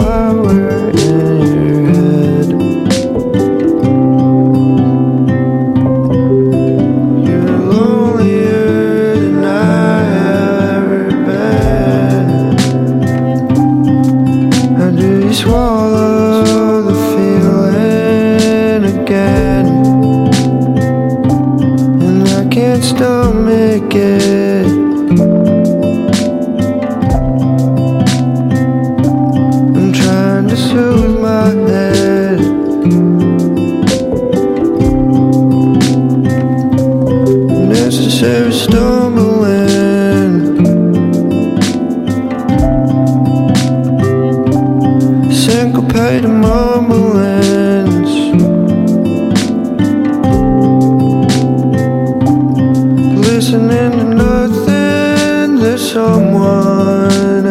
in your head. You're lonelier than I have ever been. How do you swallow the feeling again? And I can't stomach it. Stumbling. Syncopated mumblings. Listening to nothing, there's someone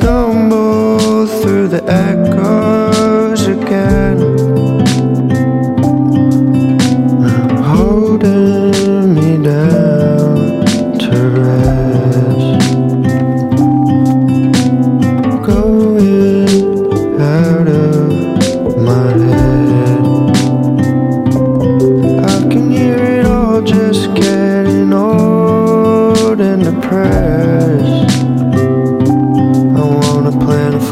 stumble through the echoes again. Holding me down to rest. Going out of my head. I can hear it all just getting old and depressed.